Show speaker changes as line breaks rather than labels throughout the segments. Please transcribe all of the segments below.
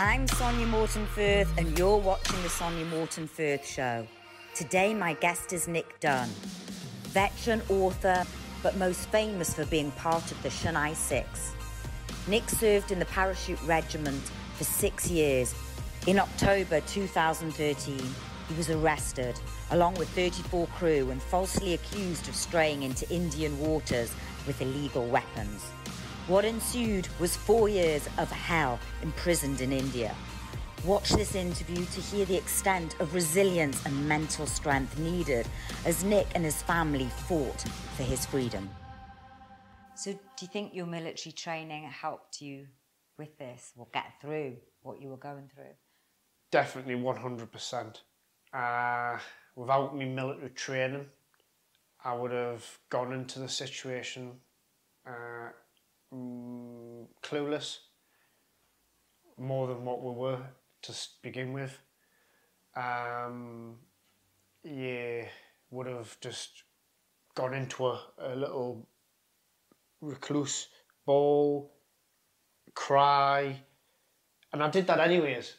I'm Sonia Morton Firth, and you're watching The Sonia Morton Firth Show. Today, my guest is Nick Dunn, veteran author, but most famous for being part of the Chennai Six. Nick served in the Parachute Regiment for six years. In October 2013, he was arrested, along with 34 crew, and falsely accused of straying into Indian waters with illegal weapons. What ensued was four years of hell imprisoned in India. Watch this interview to hear the extent of resilience and mental strength needed as Nick and his family fought for his freedom. So, do you think your military training helped you with this or get through what you were going through?
Definitely 100%. Uh, without me military training, I would have gone into the situation uh, mm, clueless more than what we were to begin with. Um, yeah, would have just gone into a, a little recluse ball, cry, and I did that anyways.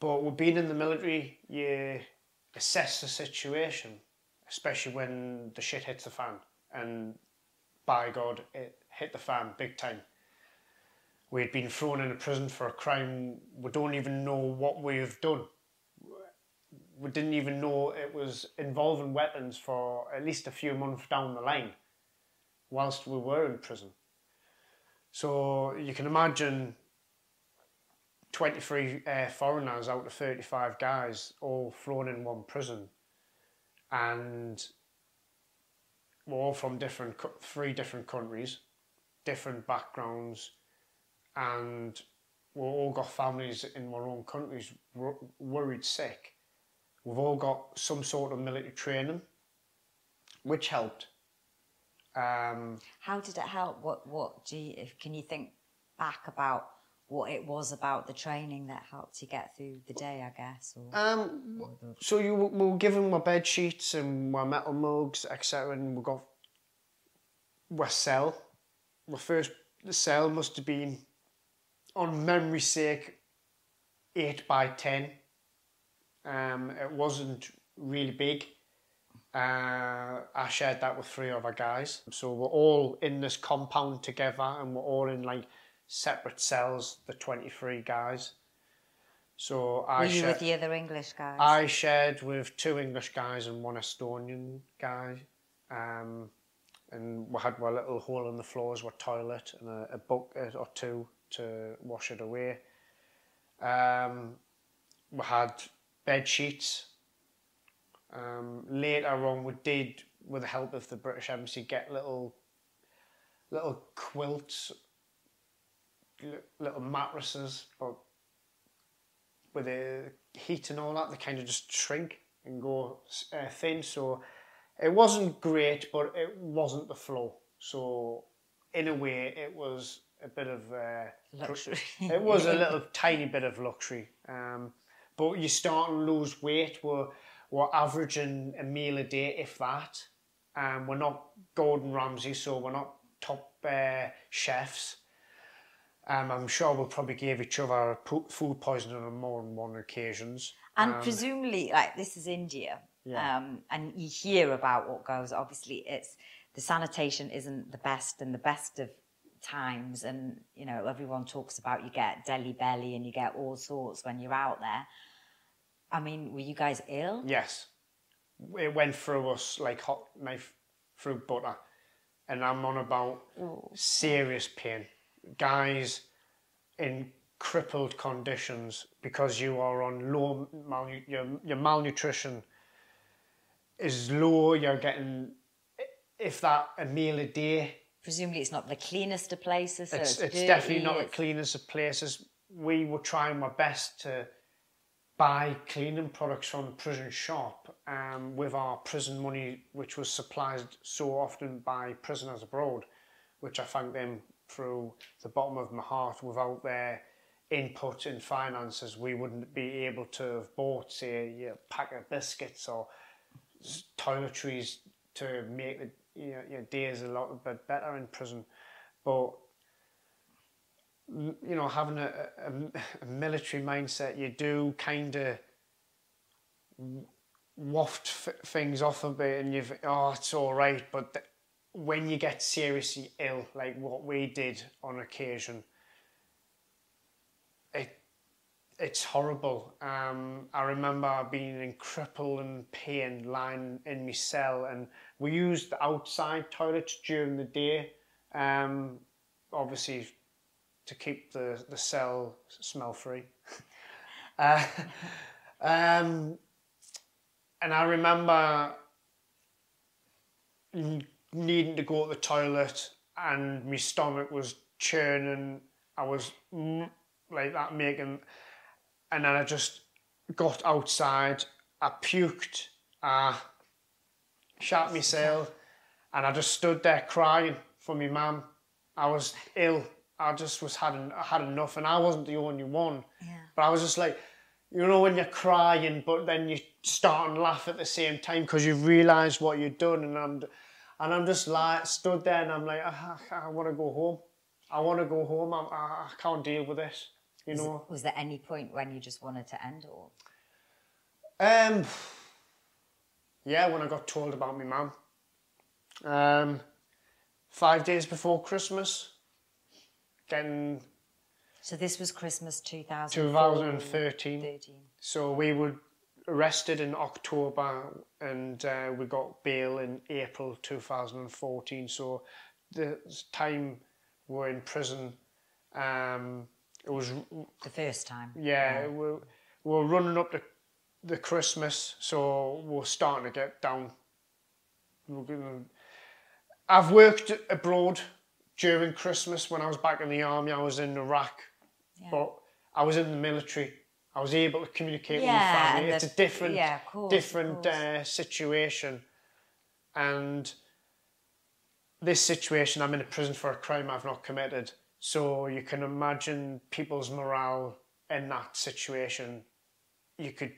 But with being in the military, you assess the situation, especially when the shit hits the fan. And by God, it hit the fan big time. We had been thrown in a prison for a crime we don't even know what we've done. We didn't even know it was involving weapons for at least a few months down the line, whilst we were in prison. So you can imagine 23 uh, foreigners out of 35 guys all thrown in one prison and we're all from different three different countries different backgrounds and we've all got families in our own countries worried sick we've all got some sort of military training which helped um,
how did it help what what do you can you think back about what it was about the training that helped you get through the day, I guess. Or,
um, or the... So you we were given my bed sheets and my metal mugs, etc., and we got cell. My first cell must have been, on memory's sake, eight by ten. Um, it wasn't really big. Uh, I shared that with three other guys. So we're all in this compound together, and we're all in like separate cells, the 23 guys. So I
Were you with the other English guys?
I shared with two English guys and one Estonian guy. Um, and we had a little hole in the floors with toilet and a, a bucket or two to wash it away. Um, we had bed sheets. Um, later on, we did, with the help of the British Embassy, get little little quilts little mattresses, but with the heat and all that, they kind of just shrink and go uh, thin. So it wasn't great, but it wasn't the flow. So in a way, it was a bit of uh,
luxury.
it was a little tiny bit of luxury. Um, but you start to lose weight. We're, we're averaging a meal a day, if that. Um, we're not Gordon Ramsay, so we're not top uh, chefs. Um, I'm sure we probably gave each other food poisoning on more than one occasions.
And um, presumably, like this is India, yeah. um, and you hear about what goes. Obviously, it's the sanitation isn't the best and the best of times, and you know everyone talks about you get Delhi belly and you get all sorts when you're out there. I mean, were you guys ill?
Yes, it went through us like hot knife through butter, and I'm on about Ooh. serious pain guys in crippled conditions because you are on low mal your, your malnutrition is low you're getting if that a meal a day.
Presumably it's not the cleanest of places so
it's,
it's,
it's definitely not the cleanest of places. We were trying our best to buy cleaning products from the prison shop um, with our prison money which was supplied so often by prisoners abroad which I thank them through the bottom of my heart. Without their input in finances we wouldn't be able to have bought say a pack of biscuits or toiletries to make the you know, your days a lot bit better in prison but you know, having a, a, a military mindset, you do kind of waft things off a bit and you've, oh, it's all right. But when you get seriously ill, like what we did on occasion, it it's horrible. Um, I remember being in cripple and pain, lying in my cell, and we used the outside toilets during the day. Um, obviously, to keep the, the cell smell free. uh, um, and I remember needing to go to the toilet and my stomach was churning. I was like that making, and then I just got outside. I puked. I shat myself, and I just stood there crying for my mum. I was ill. I just was had I had enough, and I wasn't the only one.
Yeah.
But I was just like, you know, when you're crying, but then you start and laugh at the same time because you've realised what you've done, and I'm, and I'm just like stood there, and I'm like, ah, I, I want to go home. I want to go home. I, I can't deal with this. You
was,
know.
Was there any point when you just wanted to end or?
Um. Yeah, when I got told about my mum. Um, five days before Christmas, getting
So this was Christmas 2013.
2013. So we were arrested in October and uh, we got bail in April 2014. So the time we're in prison, um, it was
The first time.
yeah, We're, we're running up to the Christmas, so we're starting to get down. I've worked abroad during Christmas when I was back in the army. I was in Iraq,
Yeah.
but I was in the military. I was able to communicate with my family. It's a different,
yeah, course,
different uh, situation, and this situation, I'm in a prison for a crime I've not committed. So you can imagine people's morale in that situation. You could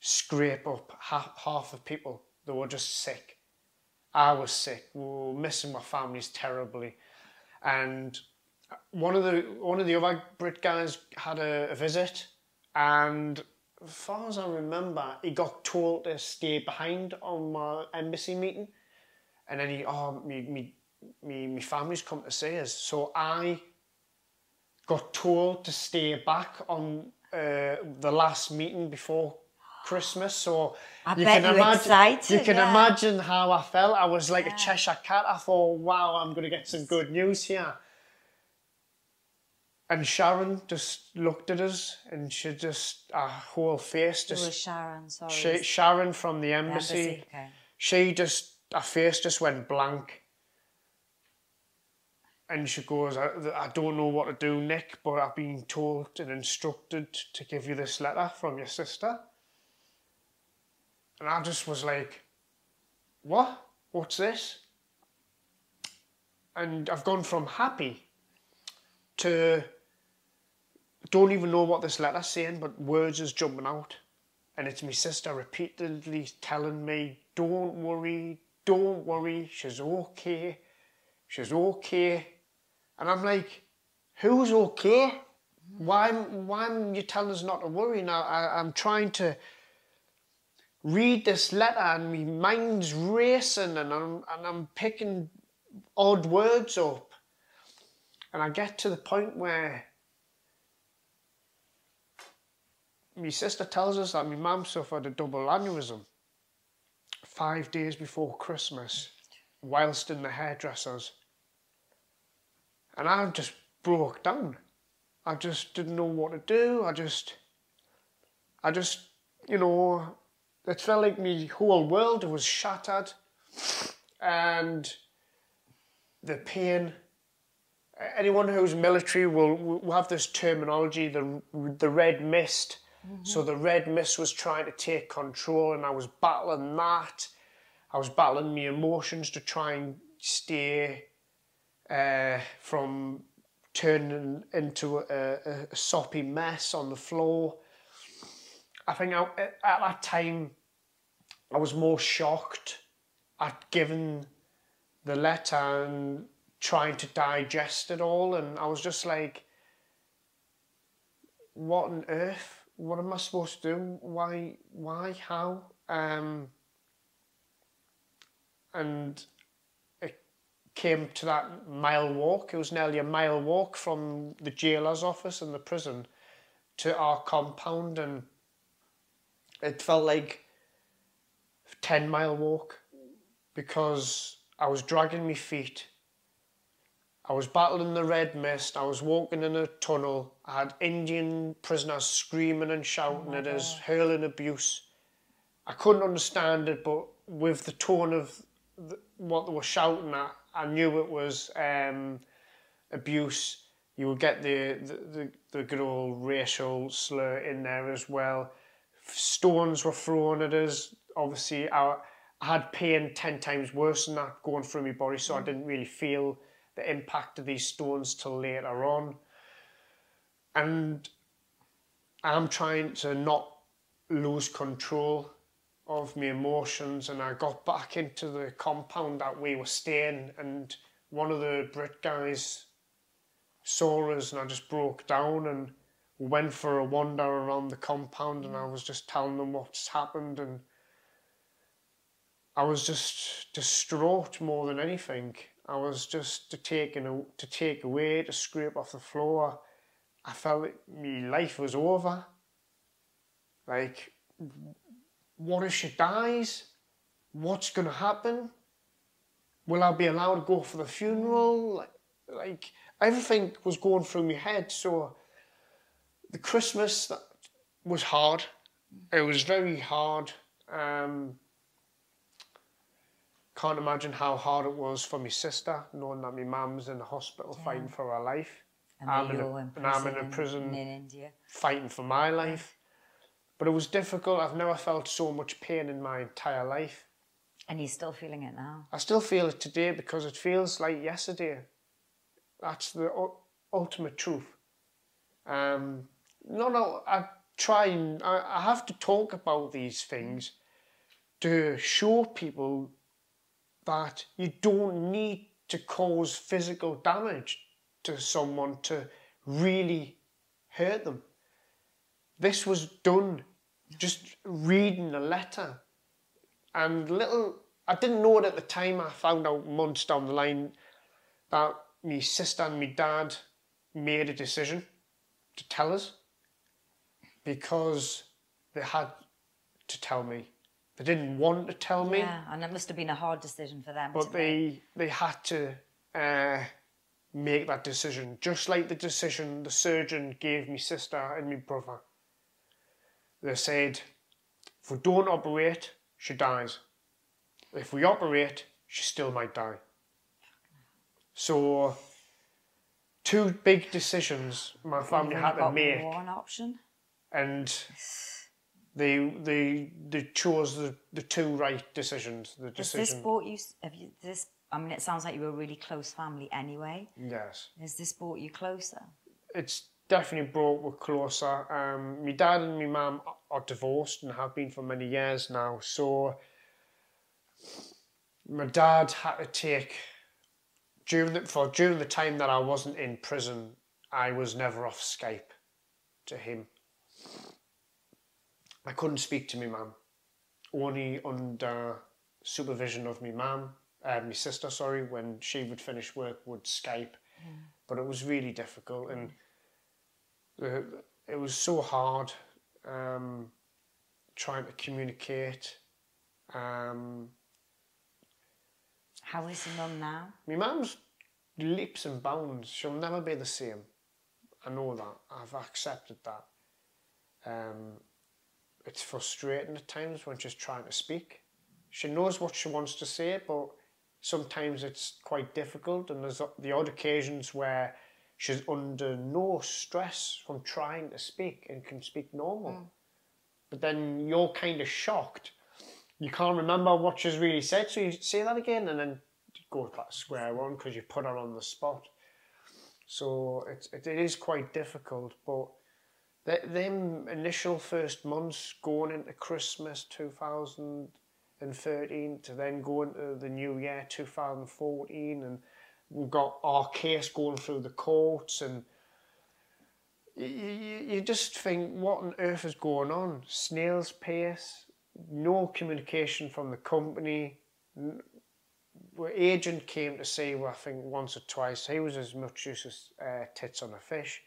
scrape up half, half of people that were just sick. I was sick. We were missing my families terribly, and one of the one of the other Brit guys had a, a visit, and as far as I remember, he got told to stay behind on my embassy meeting, and then he oh me me me me family's come to see us, so I got told to stay back on uh, the last meeting before Christmas. So
I bet you were excited,
You can
yeah.
imagine how I felt. I was like
Yeah.
a Cheshire cat. I thought, wow, I'm going to get some good news here. And Sharon just looked at us, and she just her whole face
Who
just
was Sharon? Sorry.
she, Sharon from the
The
embassy.
embassy, Okay.
She just her face just went blank. And she goes, I, I don't know what to do, Nick, but I've been told and instructed to give you this letter from your sister. And I just was like, what? What's this? And I've gone from happy to don't even know what this letter's saying, but words is jumping out. And it's my sister repeatedly telling me, don't worry, don't worry, she's okay, she's okay. And I'm like, who's okay? Why, why are you telling us not to worry now? I, I'm trying to read this letter and my mind's racing and I'm, and I'm picking odd words up. And I get to the point where my sister tells us that my mum suffered a double aneurysm five days before Christmas whilst in the hairdressers. And I just broke down. I just didn't know what to do. I just, I just, you know, it felt like my whole world was shattered. And the pain, anyone who's military will, will have this terminology, the, the red mist. Mm-hmm. So the red mist was trying to take control, and I was battling that. I was battling my emotions to try and stay uh, from turning into a, a, soppy mess on the floor. I think I, at that time I was more shocked at giving the letter and trying to digest it all, and I was just like, what on earth? What am I supposed to do? Why? Why? How? Um, and came to that mile walk. It was nearly a mile walk from the jailer's office and the prison to our compound, and it felt like a 10 mile walk because I was dragging my feet. I was battling the red mist. I was walking in a tunnel. I had Indian prisoners screaming and shouting
Oh
at us, hurling abuse. I couldn't understand it, but with the tone of the, what they were shouting at, I knew it was um, abuse. You would get the, the, the, the good old racial slur in there as well. Stones were thrown at us. Obviously, I, I had pain 10 times worse than that going through my body, so I didn't really feel the impact of these stones till later on. And I'm trying to not lose control of my emotions and I got back into the compound that we were staying and one of the Brit guys saw us and I just broke down and we went for a wander around the compound and I was just telling them what's happened and I was just distraught more than anything. I was just to take, in, to take away, to scrape off the floor. I felt like my life was over. Like, what if she dies? What's going to happen? Will I be allowed to go for the funeral? Like, like everything was going through my head. So the Christmas that was hard. It was very hard. Um, can't imagine how hard it was for my sister, knowing that my mum's in the hospital
Yeah.
fighting for her life,
And
I'm in a-
in
and I'm in a
prison
prison.
in India.
fighting for my life. But it was difficult. I've never felt so much pain in my entire life.
And you're still feeling it now.
I still feel it today because it feels like yesterday. That's the ultimate truth. Um, no, no, I try and I, I have to talk about these things to show people that you don't need to cause physical damage to someone to really hurt them. This was done just reading a letter and little I didn't know it at the time. I found out months down the line that my sister and my dad made a decision to tell us because they had to tell me. They didn't want to tell me,
Yeah, and it must have been a hard decision for them.
but
to make.
they they had to uh, make that decision. Just like the decision the surgeon gave me sister and my brother. They said, if we don't operate, she dies. If we operate, she still might die. So, two big decisions my family had to make,
One option.
and they they they chose the, the two right decisions. The decision.
Has this brought you? Have you this? I mean, it sounds like you were a really close family anyway.
yes.
Has this brought you closer?
it's definitely brought us closer. Um, my dad and my mum are divorced and have been for many years now. So my dad had to take during the for during the time that I wasn't in prison, I was never off Skype to him. I couldn't speak to my mum, only under supervision of my mum, uh, my sister. Sorry, when she would finish work, would Skype, but it was really difficult and it was so hard um, trying to communicate. Um,
How is your mum now?
my mum's leaps and bounds. She'll never be the same. I know that. I've accepted that. Um, it's frustrating at times when she's trying to speak. She knows what she wants to say, but sometimes it's quite difficult, and there's the odd occasions where she's under no stress from trying to speak and can speak normal. Mm. But then you're kind of shocked. You can't remember what she's really said, so you say that again, and then goes back to square one because you put her on the spot. So it's, it, it is quite difficult, but the, them initial first months going into Christmas 2013 to then go into the new year 2014 and we've got our case going through the courts and you, you, just think, what on earth is going on? Snail's pace, no communication from the company. Agent came to see, well, I think once or twice. He was as much use as uh, tits on a fish.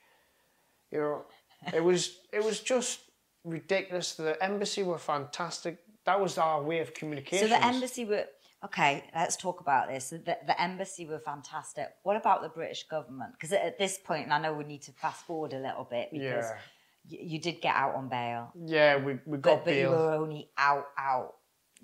You know, it was it was just ridiculous. The embassy were fantastic. That was our way of communication.
So the embassy were okay. Let's talk about this. The, the embassy were fantastic. What about the British government? Because at this point, and I know we need to fast forward a little bit because
Yeah.
you, you did get out on bail,
Yeah, we, we got
but, but you were only out, out,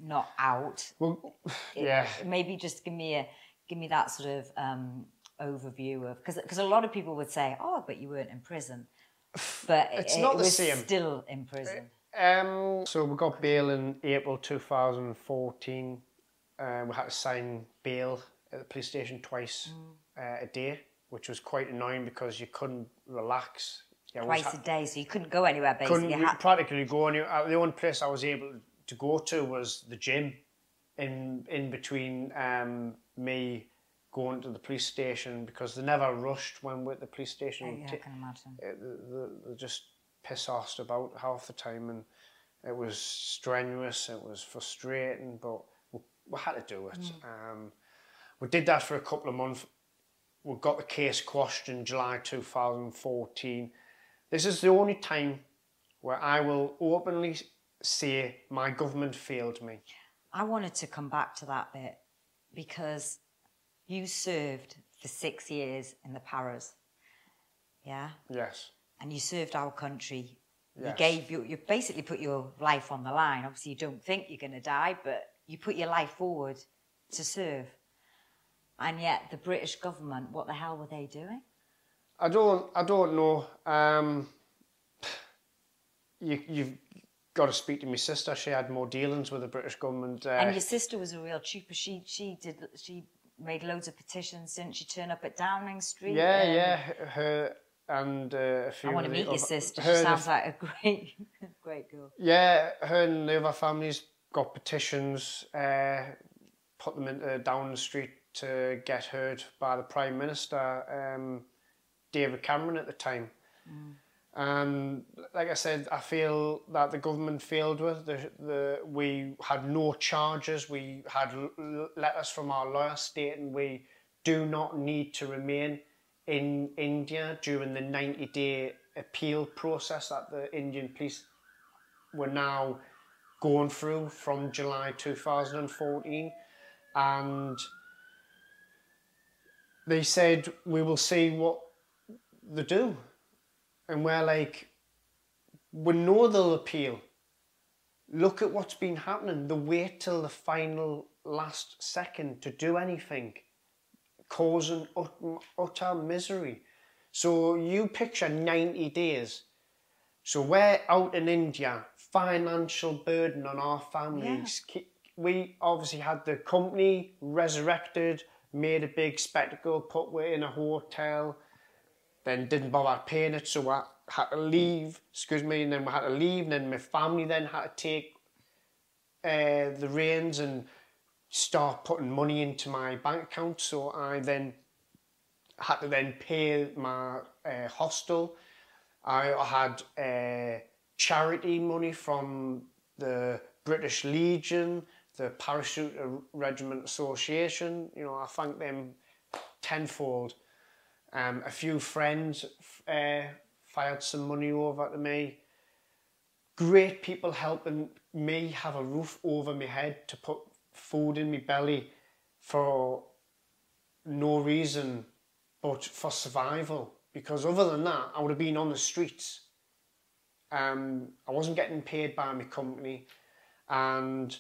not out.
Well,
It-
yeah.
Maybe just give me a give me that sort of um, overview of because because a lot of people would say, oh, but you weren't in prison, but
It's
it,
not the
was
same.
still in prison.
Um, so we got bail in April 2014. Uh, we had to sign bail at the police station twice uh, a day, which was quite annoying because you couldn't relax. You
Twice
had-
a day, so you couldn't go anywhere. Basically,
couldn't
you
re-
had
practically go anywhere. Uh, The only place I was able to go to was the gym. In in between um, me going to the police station because they never rushed when we're at the police station.
yeah, I can imagine.
it, they, they just piss asked about half the time and it was strenuous, it was frustrating, but we, had to do it. Um, we did that for a couple of months. We got the case quashed in July 2014. This is the only time where I will openly say my government failed me.
I wanted to come back to that bit because you served for six years in the Paras, yeah,
Yes.
and you served our country.
Yes.
You gave you you basically put your life on the line. Obviously, you don't think you're going to die, but you put your life forward to serve. And yet, the British government, what the hell were they doing?
I don't. I don't know. Um, you, you've got to speak to my sister. She had more dealings with the British government. Uh,
And your sister was a real trooper. She she did she made loads of petitions. Didn't she turn up at Downing Street?
yeah,
Um,
yeah. Her and uh, a few.
I want to meet your sister.
her
She
and the
sounds like a great, great girl.
Yeah, her and the other families got petitions, uh, put them into the Street to get heard by the Prime Minister, um, David Cameron at the time. And like I said, I feel that the government failed with the the we had no charges. We had letters from our lawyer stating we do not need to remain in India during the ninety day appeal process that the Indian police were now going through from July 2014 and they said we will see what they do. And we're like we know they'll appeal. Look at what's been happening. They wait till the final last second to do anything causing ut- utter misery. So you picture 90 days. So we're out in India, financial burden on our families. Ki- We obviously had the company resurrected, made a big spectacle, put we in a hotel, then didn't bother paying it, so I had to leave, excuse me, and then we had to leave, and then my family then had to take uh, the reins and start putting money into my bank account, so I then had to then pay my uh, hostel. I had uh, charity money from the British Legion, the Parachute Regiment Association. You know, I thank them tenfold. Um, a few friends uh, fired some money over to me. Great people helping me have a roof over my head to put food in my belly for no reason but for survival. Because other than that, I would have been on the streets. Um, I wasn't getting paid by my company, and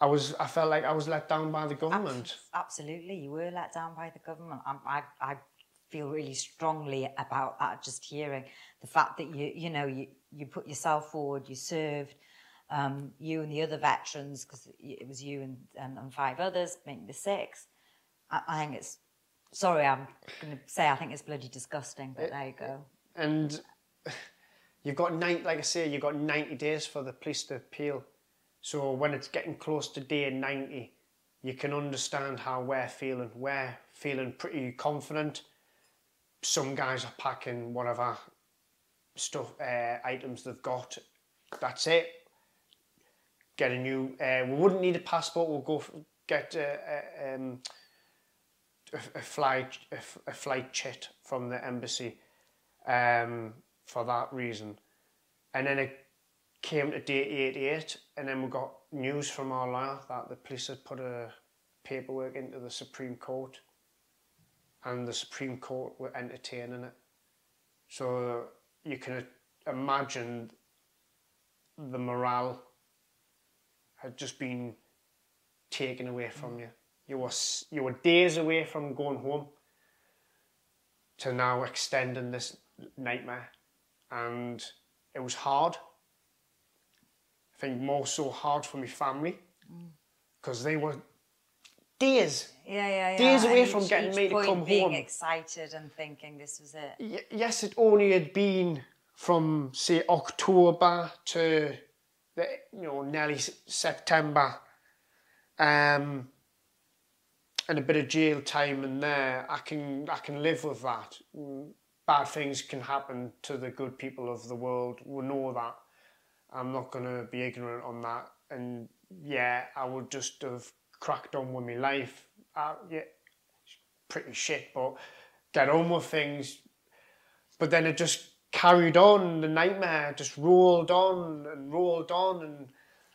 I was. I felt like I was let down by the government.
Absolutely, you were let down by the government. I, I, I feel really strongly about that. Just hearing the fact that you, you know, you, you put yourself forward, you served, um, you and the other veterans, because it was you and, and, and five others, making the six. I, I think it's. Sorry, I'm going to say I think it's bloody disgusting, but there you go.
and you've got nine. Like I say, you've got ninety days for the police to appeal. So when it's getting close to day ninety, you can understand how we're feeling. We're feeling pretty confident. some guys are packing whatever stuff uh, items they've got. That's it. Get a new. Uh, we wouldn't need a passport. We'll go get a, a, um, a, a flight a, a flight chit from the embassy um, for that reason. And then it came to day 88, and then we got news from our lawyer that the police had put a paperwork into the Supreme Court, and the Supreme Court were entertaining it. So you can imagine the morale had just been taken away from you. You were you were days away from going home to now extending this nightmare, and it was hard. I think more so hard for my family because they were days
Yeah, yeah, yeah.
Days away from getting me to come
being
home.
excited and thinking this was it.
Y- yes, it only had been from say October to the you know nearly S- September, um, and a bit of jail time in there. I can I can live with that. Bad things can happen to the good people of the world. We know that. I'm not gonna be ignorant on that. And yeah, I would just have cracked on with my life. Uh, yeah, pretty shit, but get on with things. But then it just carried on. The nightmare just rolled on and rolled on, and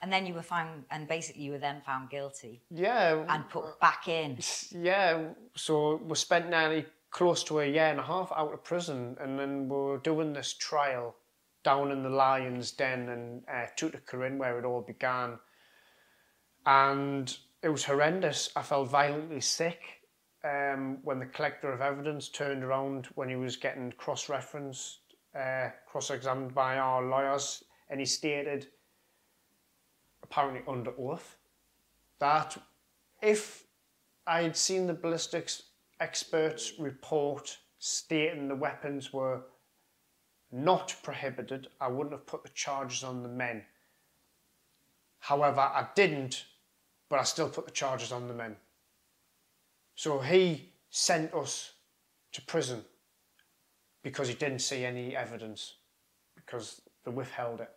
And then you were found, and basically you were then found guilty
yeah,
and put back in.
yeah. So we spent nearly close to a year and a half out of prison, and then we were doing this trial down in the Lions Den in uh, where it all began. And it was horrendous. I felt violently sick um, when the collector of evidence turned around when he was getting cross-referenced, uh, cross-examined by our lawyers, and he stated, apparently under oath, that if I'd seen the ballistics experts report stating the weapons were not prohibited, I wouldn't have put the charges on the men. However, I didn't, but I still put the charges on the men. So he sent us to prison because he didn't see any evidence, because they withheld it.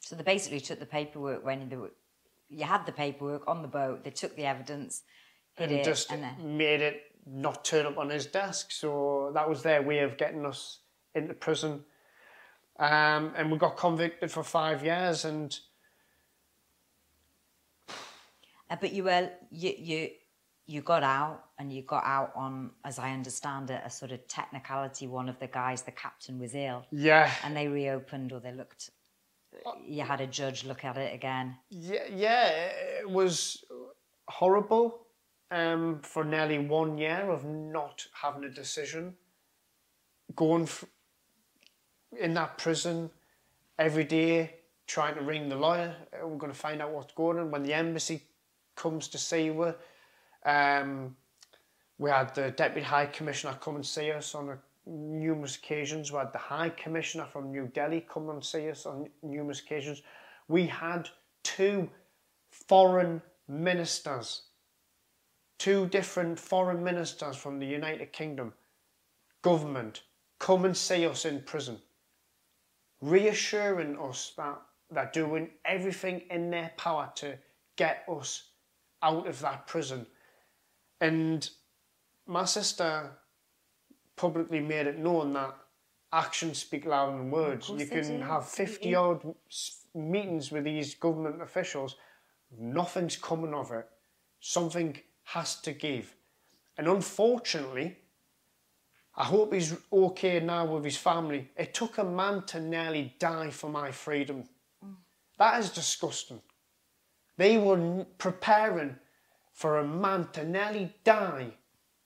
So they basically took the paperwork when they were, you had the paperwork on the boat. They took the evidence, hid
and
it,
just
and then
made it not turn up on his desk. So that was their way of getting us into prison. Um, and we got convicted for five years. And
Uh, but you were you you you got out and you got out on, as I understand it, a sort of technicality. One of the guys, the captain, was ill,
yeah,
and they reopened or they looked. You had a judge look at it again.
yeah, yeah, it was horrible um, for nearly one year of not having a decision. Going f- in that prison every day, trying to ring the lawyer. uh, We're going to find out what's going on. When the embassy comes to see you, um, we had the Deputy High Commissioner come and see us on a, numerous occasions. We had the High Commissioner from New Delhi come and see us on numerous occasions. We had two foreign ministers, two different foreign ministers from the United Kingdom government come and see us in prison, reassuring us that they're doing everything in their power to get us out of that prison. And my sister publicly made it known that actions speak louder than words. You can have 50 odd meetings with these government officials, nothing's coming of it. Something has to give. And unfortunately, I hope he's okay now with his family. It took a man to nearly die for my freedom. That is disgusting. They were preparing for a man to nearly die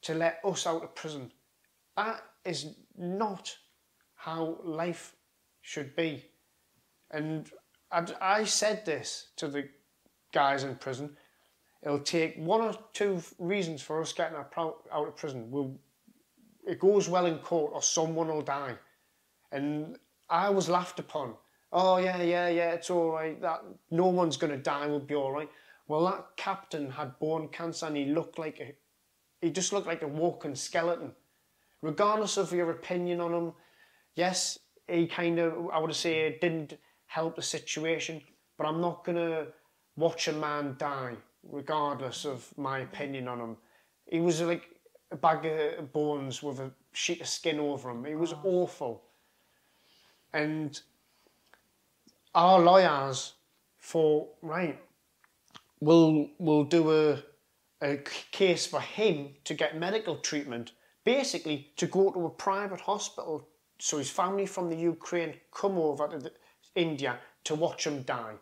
to let us out of prison. That is not how life should be. And I, said this to the guys in prison. It'll take one or two reasons for us getting out of prison. We'll, it goes well in court or someone will die. And I was laughed upon. Oh yeah, yeah, yeah, it's all right. That no one's going to die. We'll be all right. Well, that captain had bone cancer and he looked like a, he just looked like a walking skeleton. regardless of your opinion on him. Yes, he kind of, I would say, didn't help the situation, but I'm not going to watch a man die, regardless of my opinion on him. He was like a bag of bones with a sheet of skin over him. He was oh. awful. And our lawyers thought, right, we'll, we'll do a, a case for him to get medical treatment, basically to go to a private hospital so his family from the Ukraine come over to the, India to watch him die.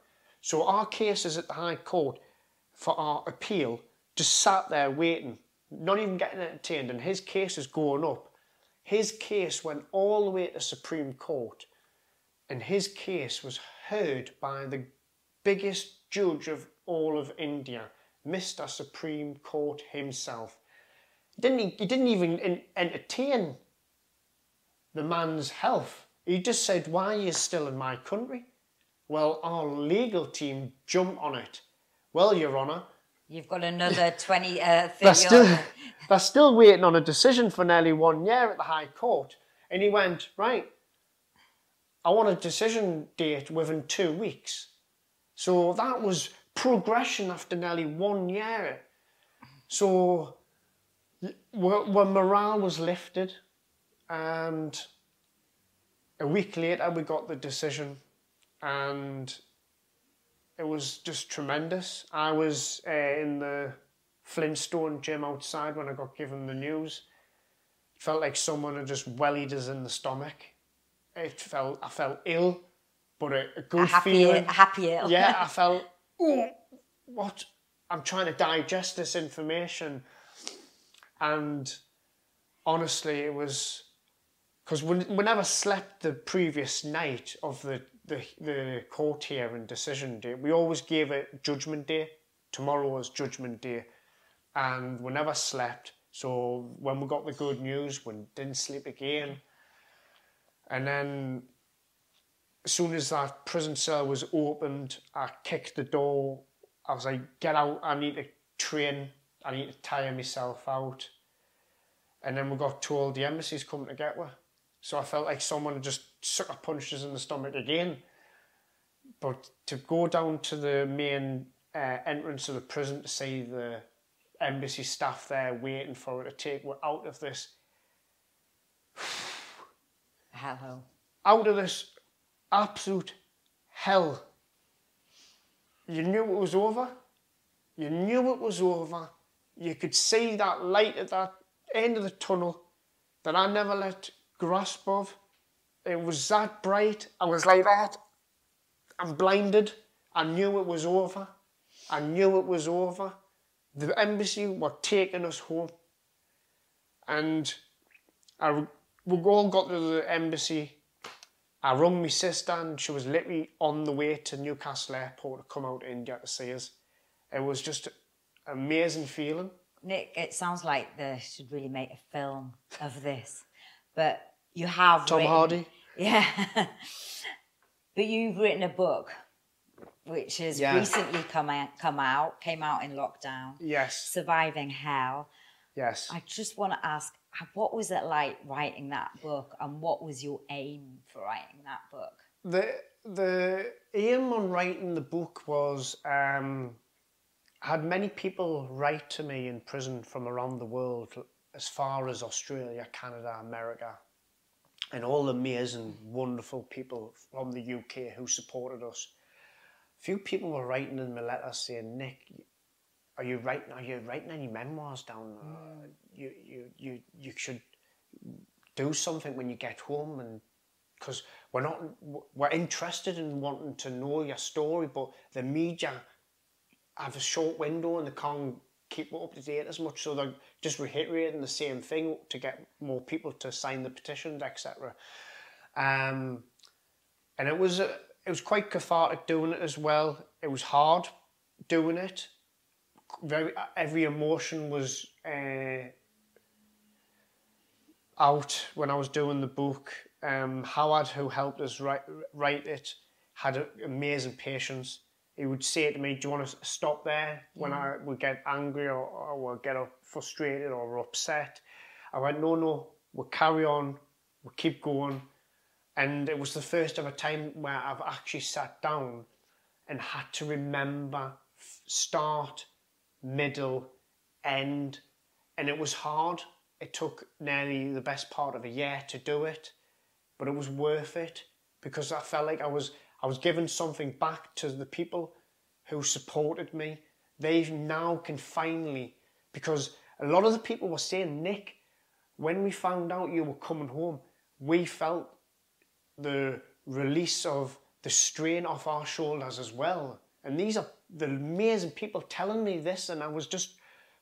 So our case is at the High Court for our appeal just sat there waiting, not even getting entertained, and his case is going up. His case went all the way to the Supreme Court, and his case was heard by the biggest judge of all of India, Mr. Supreme Court himself. He didn't, he didn't even entertain the man's health. He just said, Why are you still in my country? Well, our legal team jumped on it. Well, Your Honour.
You've got another 20, uh,
they're, still, they're still waiting on a decision for nearly one year at the High Court. And he went, Right, I want a decision date within two weeks. So that was progression after nearly one year. So when morale was lifted, and a week later we got the decision, and it was just tremendous. I was uh, in the Flintstone gym outside when I got given the news. It felt like someone had just wellied us in the stomach. It felt I felt ill, but a, a good a
happy,
feeling.
A happy ill.
Yeah, I felt. Oh, what? I'm trying to digest this information, and honestly, it was because we, we never slept the previous night of the, the, the court hearing decision day. We always gave it judgment day. Tomorrow was judgment day. And we never slept. So when we got the good news, we didn't sleep again. And then as soon as that prison cell was opened, I kicked the door. I was like, get out, I need to train, I need to tire myself out. And then we got told the embassy's coming to get us. So I felt like someone just sucker punched us in the stomach again. But to go down to the main uh, entrance of the prison to see the embassy staff there waiting for it to take we out of this.
Hell.
Out of this absolute hell. You knew it was over. You knew it was over. You could see that light at that end of the tunnel that I never let grasp of. It was that bright. I was like that. I'm blinded. I knew it was over. I knew it was over. The embassy were taking us home. And I, we all got to the embassy. I rung my sister and she was literally on the way to Newcastle Airport to come out to India to see us. It was just an amazing feeling.
Nick, it sounds like they should really make a film of this. But you have
Tom
written,
Hardy.
Yeah. but you've written a book which has yeah. recently come out, come out, came out in lockdown.
Yes.
Surviving Hell.
Yes.
I just want to ask, what was it like writing that book, and what was your aim for writing that book?
The the aim on writing the book was um, I had many people write to me in prison from around the world, as far as Australia, Canada, America, and all the amazing, wonderful people from the UK who supported us. A few people were writing in my letter saying, Nick, are you writing, are you writing any memoirs down? Uh, you, you, you, you should do something when you get home and because we're not we're interested in wanting to know your story but the media have a short window and they can't keep up to date as much so they're just reiterating the same thing to get more people to sign the petitions, etc. Um, and it was uh, it was quite cathartic doing it as well. It was hard doing it. Very every emotion was uh, out when I was doing the book. Um, Howard, who helped us write write it, had amazing patience he would say to me, "Do you want to stop there?" When mm. I would get angry or, or would get frustrated or upset, I went, "No, no, we'll carry on, we'll keep going. And it was the first ever time where I've actually sat down and had to remember start, middle, end. And it was hard. It took nearly the best part of a year to do it, but it was worth it because I felt like I was I was giving something back to the people who supported me. They now can finally because a lot of the people were saying, Nick, when we found out you were coming home, we felt the release of the strain off our shoulders as well. And these are the amazing people telling me this, and I was just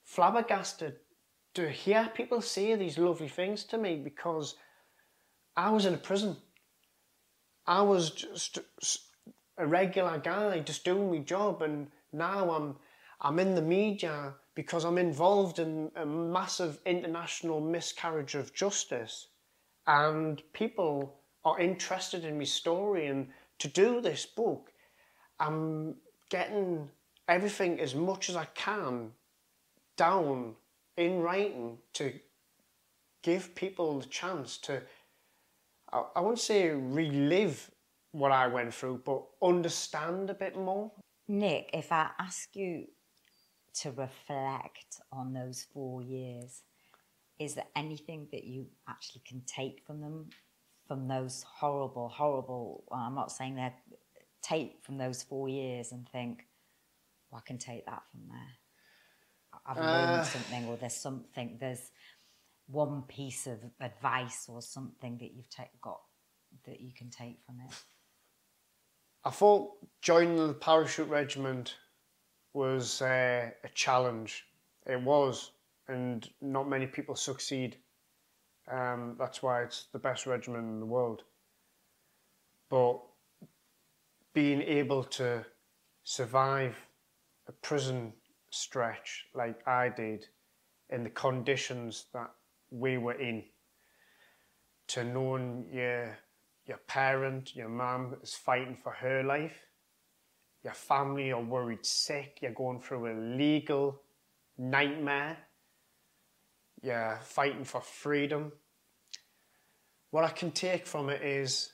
flabbergasted to hear people say these lovely things to me because I was in a prison. I was just a regular guy just doing my job, and now I'm I'm in the media because I'm involved in a massive international miscarriage of justice, and people are interested in my story. And to do this book, I'm getting everything as much as I can down in writing to give people the chance to, I, I won't say relive what I went through, but understand a bit more.
Nick, if I ask you to reflect on those four years, is there anything that you actually can take from them, from those horrible, horrible, well, I'm not saying they're, take from those four years and think, well, I can take that from there. I've learned uh, something, or there's something, there's one piece of advice or something that you've got that you can take from it.
I thought joining the parachute regiment was uh, a challenge. It was, and not many people succeed. Um, that's why it's the best regiment in the world. But being able to survive a prison stretch like I did in the conditions that we were in, to knowing your, your parent, your mum is fighting for her life, your family are worried sick, you're going through a legal nightmare, you're fighting for freedom. What I can take from it is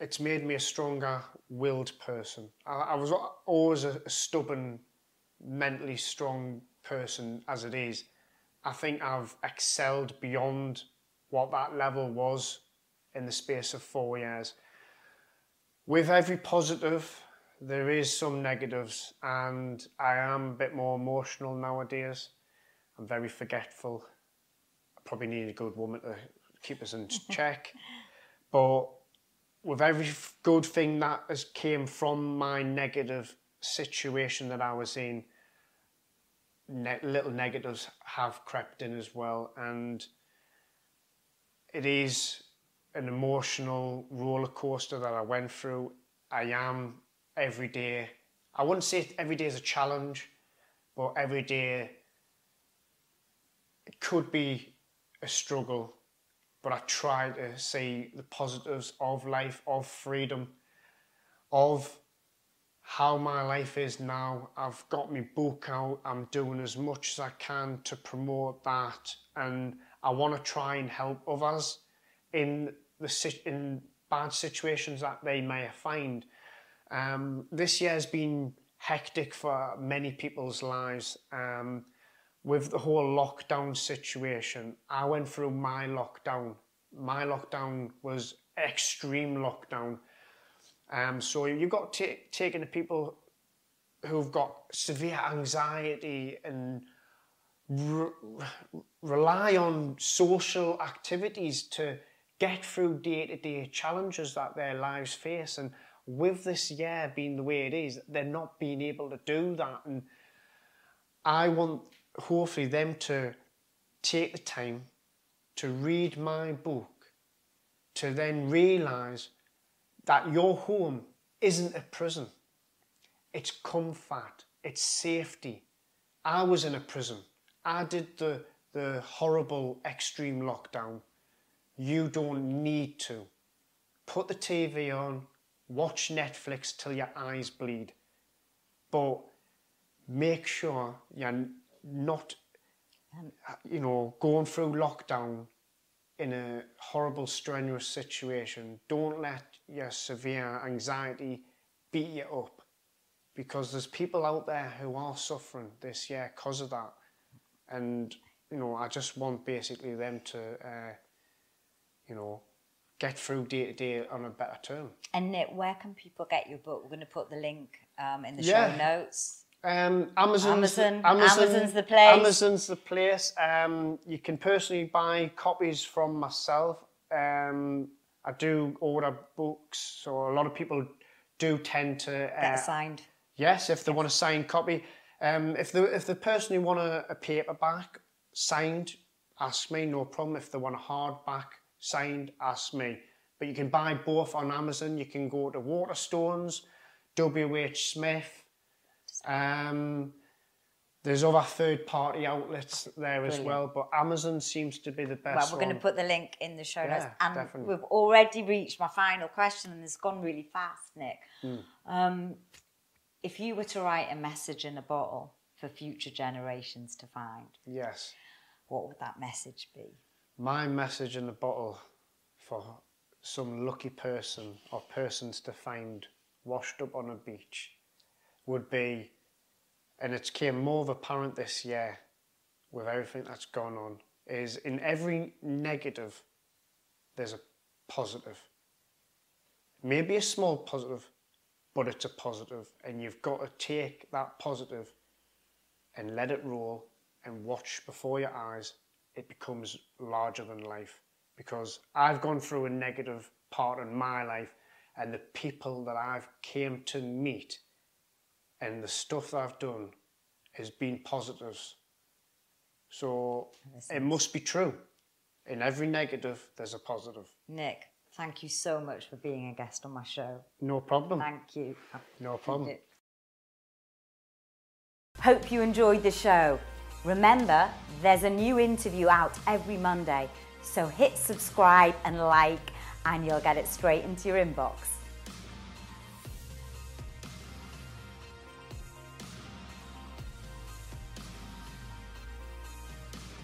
it's made me a stronger willed person. I, I was always a, a stubborn, mentally strong person as it is. I think I've excelled beyond what that level was in the space of four years with every positive, there is some negatives, and I am a bit more emotional nowadays. I'm very forgetful. I probably need a good woman to keep us in check. But with every good thing that has came from my negative situation that I was in, ne- little negatives have crept in as well, and it is an emotional roller coaster that I went through. I am every day. I wouldn't say every day is a challenge, but every day it could be a struggle. But I try to see the positives of life, of freedom, of how my life is now. I've got my book out. I'm doing as much as I can to promote that, and I want to try and help others in the in bad situations that they may find. Um, this year has been hectic for many people's lives. Um, with the whole lockdown situation, I went through my lockdown. My lockdown was extreme lockdown. Um, so you've got t- taking the people who've got severe anxiety and re- rely on social activities to get through day to day challenges that their lives face. And with this year being the way it is, they're not being able to do that. And I want, hopefully, them to take the time to read my book, to then realize that your home isn't a prison, it's comfort, it's safety. I was in a prison. I did the, the horrible extreme lockdown. You don't need to. Put the TV on, watch Netflix till your eyes bleed. But make sure you're not um. you know, going through lockdown in a horrible, strenuous situation, don't let your severe anxiety beat you up because there's people out there who are suffering this year because of that. And, you know, I just want basically them to, uh, you know, get through day to day on a better term.
And Nick, where can people get your book? We're going to put the link um, in the
Yeah.
show notes.
Um, Amazon's,
Amazon-
Amazon,
Amazon's the place.
Amazon's the place. Um, you can personally buy copies from myself. Um, I do order books, so a lot of people do tend to.
Get
Uh,
signed.
yes, if they want a signed copy. Um, if the if the person who want a, a paperback signed, ask me. No problem. If they want a hardback signed, ask me. But you can buy both on Amazon. You can go to Waterstones, WH Smith. Um, there's other third party outlets there as well, but Amazon seems to be the best.
Well, we're going to put the link in the show notes.
Yeah,
And
definitely.
we've already reached my final question, and it's gone really fast, Nick.
Hmm.
Um, if you were to write a message in a bottle for future generations to find,
Yes.
what would that message be?
My message in the bottle for some lucky person or persons to find washed up on a beach would be, and it's came more apparent this year with everything that's gone on, is in every negative, there's a positive. Maybe a small positive, but it's a positive, and you've got to take that positive and let it roll and watch before your eyes, it becomes larger than life. Because I've gone through a negative part in my life, and the people that I've came to meet and the stuff that I've done has been positives. So it must be true. In every negative, there's a positive.
Nick, thank you so much for being a guest on my show.
No problem.
Thank you.
No problem.
Hope you enjoyed the show. Remember, there's a new interview out every Monday, so hit subscribe and like, and you'll get it straight into your inbox.